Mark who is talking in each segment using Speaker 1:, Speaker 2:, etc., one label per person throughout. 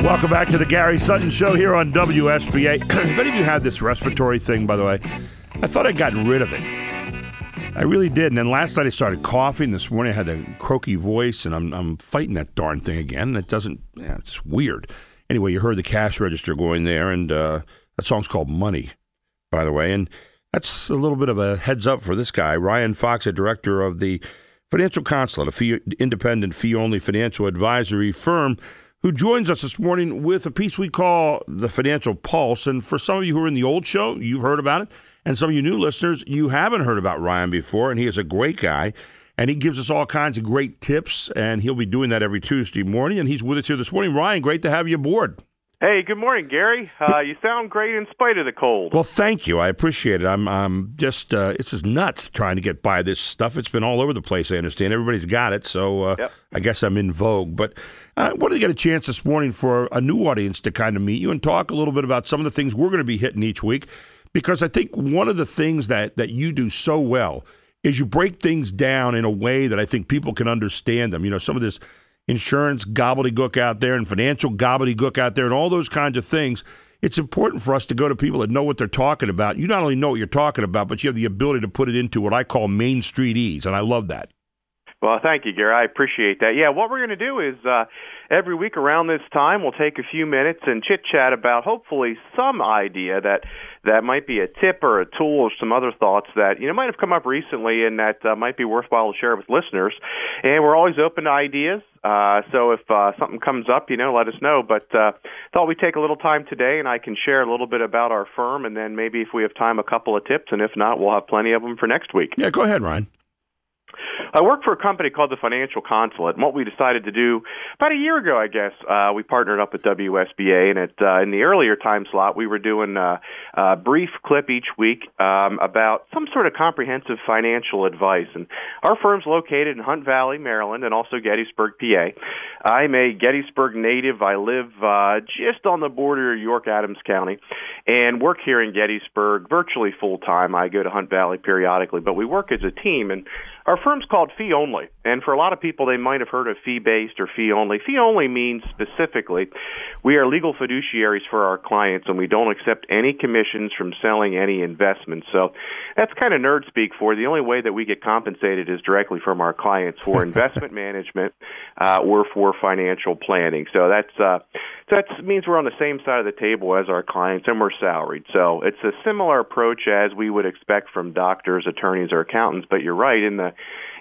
Speaker 1: Welcome back to the Gary Sutton Show here on WSBA. if any of you had this respiratory thing, by the way, I thought I'd gotten rid of it. I really did. And then last night I started coughing. This morning I had a croaky voice, and I'm, I'm fighting that darn thing again. It doesn't, yeah, it's weird. Anyway, you heard the cash register going there, and uh, that song's called Money, by the way. And that's a little bit of a heads up for this guy, Ryan Fox, a director of the Financial Consulate, a fee, independent fee only financial advisory firm who joins us this morning with a piece we call the Financial Pulse. And for some of you who are in the old show, you've heard about it. And some of you new listeners, you haven't heard about Ryan before, and he is a great guy. And he gives us all kinds of great tips, and he'll be doing that every Tuesday morning. And he's with us here this morning. Ryan, great to have you aboard.
Speaker 2: Hey, good morning, Gary. Uh, you sound great in spite of the cold.
Speaker 1: Well, thank you. I appreciate it. I'm, I'm just, uh, it's just nuts trying to get by this stuff. It's been all over the place, I understand. Everybody's got it, so uh,
Speaker 2: Yep.
Speaker 1: I guess I'm in vogue. But uh, what do you get a chance this morning for a new audience to kind of meet you and talk a little bit about some of the things we're going to be hitting each week? Because I think one of the things that, that you do so well is you break things down in a way that I think people can understand them. You know, some of this insurance gobbledygook out there and financial gobbledygook out there and all those kinds of things. It's important for us to go to people that know what they're talking about. You not only know what you're talking about, but you have the ability to put it into what I call Main Street ease, and I love that.
Speaker 2: Well, thank you, Gary. I appreciate that. Yeah, what we're going to do is uh, every week around this time, we'll take a few minutes and chit chat about hopefully some idea that that might be a tip or a tool or some other thoughts that you know might have come up recently and that uh, might be worthwhile to share with listeners. And we're always open to ideas. Uh, so if uh, something comes up, you know, let us know. But uh, thought we'd take a little time today, and I can share a little bit about our firm, and then maybe if we have time, a couple of tips, and if not, we'll have plenty of them for next week.
Speaker 1: Yeah, go ahead, Ryan.
Speaker 2: I work for a company called the Financial Consulate, and what we decided to do about a year ago, I guess, uh, we partnered up with WSBA, and uh, in the earlier time slot, we were doing uh, a brief clip each week um, about some sort of comprehensive financial advice. And our firm's located in Hunt Valley, Maryland, and also Gettysburg, PA. I'm a Gettysburg native. I live uh, just on the border of York Adams County, and work here in Gettysburg virtually full time. I go to Hunt Valley periodically, but we work as a team, and our firm's called Fee Only, and for a lot of people, they might have heard of fee based or fee only. Fee only means specifically we are legal fiduciaries for our clients, and we don't accept any commissions from selling any investments. So that's kind of nerd speak for the only way that we get compensated is directly from our clients for investment management uh, or for financial planning. So that's uh, so that means we're on the same side of the table as our clients, and we're salaried. So it's a similar approach as we would expect from doctors, attorneys, or accountants. But you're right in the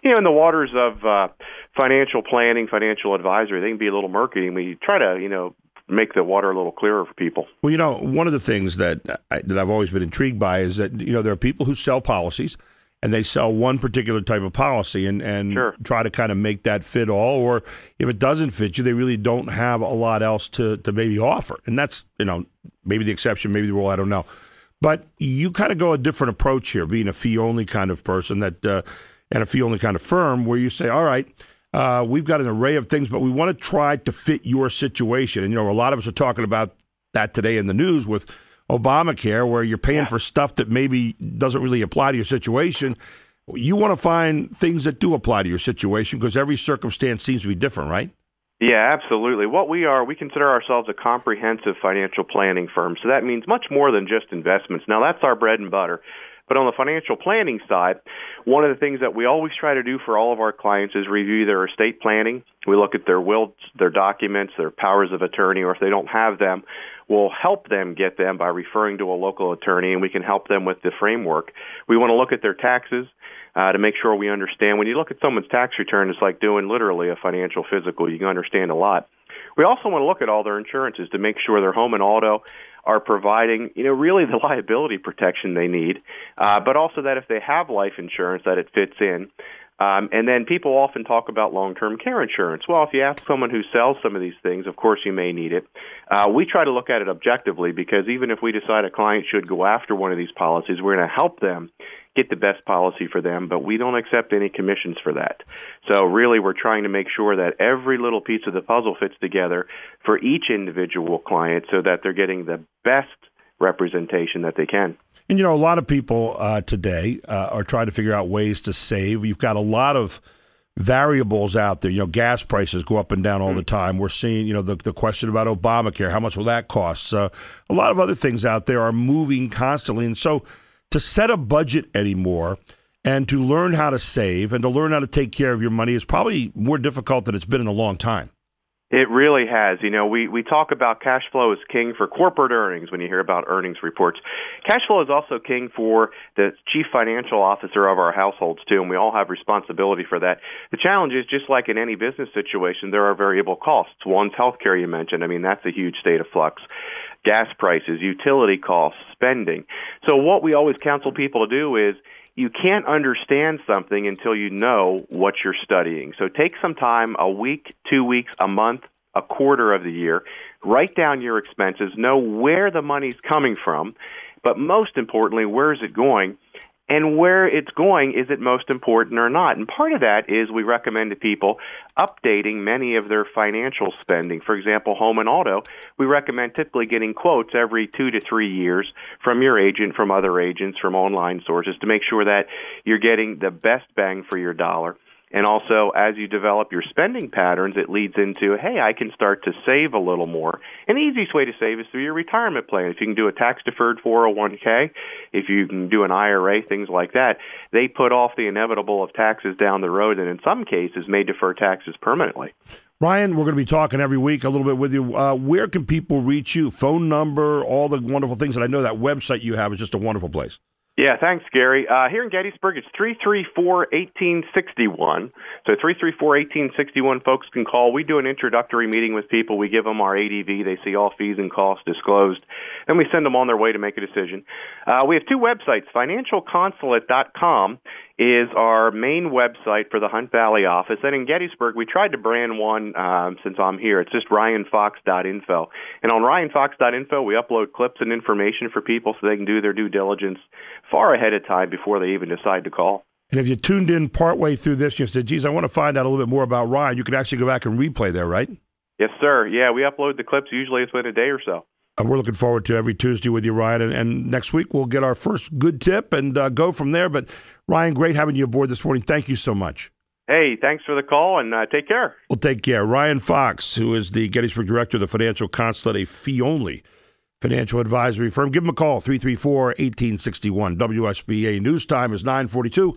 Speaker 2: you know, in the waters of uh, financial planning, financial advisory, they can be a little murky, and we try to, you know, make the water a little clearer for people.
Speaker 1: Well, you know, one of the things that I, that I've always been intrigued by is that you know there are people who sell policies, and they sell one particular type of policy, and and
Speaker 2: Sure.
Speaker 1: try to kind of make that fit all. Or if it doesn't fit you, they really don't have a lot else to to maybe offer, and that's you know maybe the exception, maybe the rule. I don't know, but you kind of go a different approach here, being a fee only kind of person that uh, and a fee only kind of firm, where you say, all right. Uh, we've got an array of things, but we want to try to fit your situation. And you know, a lot of us are talking about that today in the news with Obamacare, where you're paying for stuff that maybe doesn't really apply to your situation. You want to find things that do apply to your situation because every circumstance seems to be different, right?
Speaker 2: Yeah, absolutely. What we are, we consider ourselves a comprehensive financial planning firm. So that means much more than just investments. Now, that's our bread and butter. But on the financial planning side, one of the things that we always try to do for all of our clients is review their estate planning. We look at their wills, their documents, their powers of attorney, or if they don't have them, we'll help them get them by referring to a local attorney, and we can help them with the framework. We want to look at their taxes uh, to make sure we understand. When you look at someone's tax return, it's like doing literally a financial physical. You can understand a lot. We also want to look at all their insurances to make sure their home and auto are providing, you know, really the liability protection they need, uh, but also that if they have life insurance, that it fits in. Um, and then people often talk about long-term care insurance. Well, if you ask someone who sells some of these things, of course you may need it. Uh, we try to look at it objectively because even if we decide a client should go after one of these policies, we're going to help them get the best policy for them, but we don't accept any commissions for that. So really, we're trying to make sure that every little piece of the puzzle fits together for each individual client so that they're getting the best representation that they can.
Speaker 1: And you know, a lot of people uh, today uh, are trying to figure out ways to save. You've got a lot of variables out there. You know, gas prices go up and down all the time. We're seeing, you know, the, the question about Obamacare. How much will that cost? Uh, a lot of other things out there are moving constantly. And so to set a budget anymore and to learn how to save and to learn how to take care of your money is probably more difficult than it's been in a long time.
Speaker 2: It really has. You know, we, we talk about cash flow as king for corporate earnings when you hear about earnings reports. Cash flow is also king for the chief financial officer of our households, too, and we all have responsibility for that. The challenge is just like in any business situation, there are variable costs. One's healthcare, you mentioned. I mean, that's a huge state of flux. Gas prices, utility costs, spending. So, what we always counsel people to do is you can't understand something until you know what you're studying. So take some time, a week, two weeks, a month, a quarter of the year, write down your expenses, know where the money's coming from, but most importantly, where is it going? And where it's going is it most important or not. And part of that is we recommend to people updating many of their financial spending. For example, home and auto, we recommend typically getting quotes every two to three years from your agent, from other agents, from online sources to make sure that you're getting the best bang for your dollar. And also, as you develop your spending patterns, it leads into, hey, I can start to save a little more. And the easiest way to save is through your retirement plan. If you can do a tax deferred 401k, if you can do an IRA, things like that, they put off the inevitable of taxes down the road and in some cases may defer taxes permanently.
Speaker 1: Ryan, we're going to be talking every week a little bit with you. Uh, where can people reach you? Phone number, all the wonderful things. And I know that website you have is just a wonderful place.
Speaker 2: Yeah, thanks, Gary. Uh, here in Gettysburg, it's 334 1861. So 334 1861 folks can call. We do an introductory meeting with people. We give them our ADV. They see all fees and costs disclosed. Then we send them on their way to make a decision. Uh, we have two websites. FinancialConsulate.com is our main website for the Hunt Valley office. And in Gettysburg, we tried to brand one um, since I'm here. It's just ryanfox.info. And on ryanfox.info, we upload clips and information for people so they can do their due diligence far ahead of time before they even decide to call.
Speaker 1: And if you tuned in partway through this, you said, geez, I want to find out a little bit more about Ryan, you can actually go back and replay there, right?
Speaker 2: Yes, sir. Yeah, we upload the clips. Usually it's within a day or so.
Speaker 1: Uh, we're looking forward to every Tuesday with you, Ryan. And, and next week we'll get our first good tip and uh, go from there. But Ryan, great having you aboard this morning. Thank you so much.
Speaker 2: Hey, thanks for the call and uh, take care.
Speaker 1: Well, take care. Ryan Fox, who is the Gettysburg director of the Financial Consulate, a fee only financial advisory firm. Give him a call, 334 1861. WSBA News Time is 942.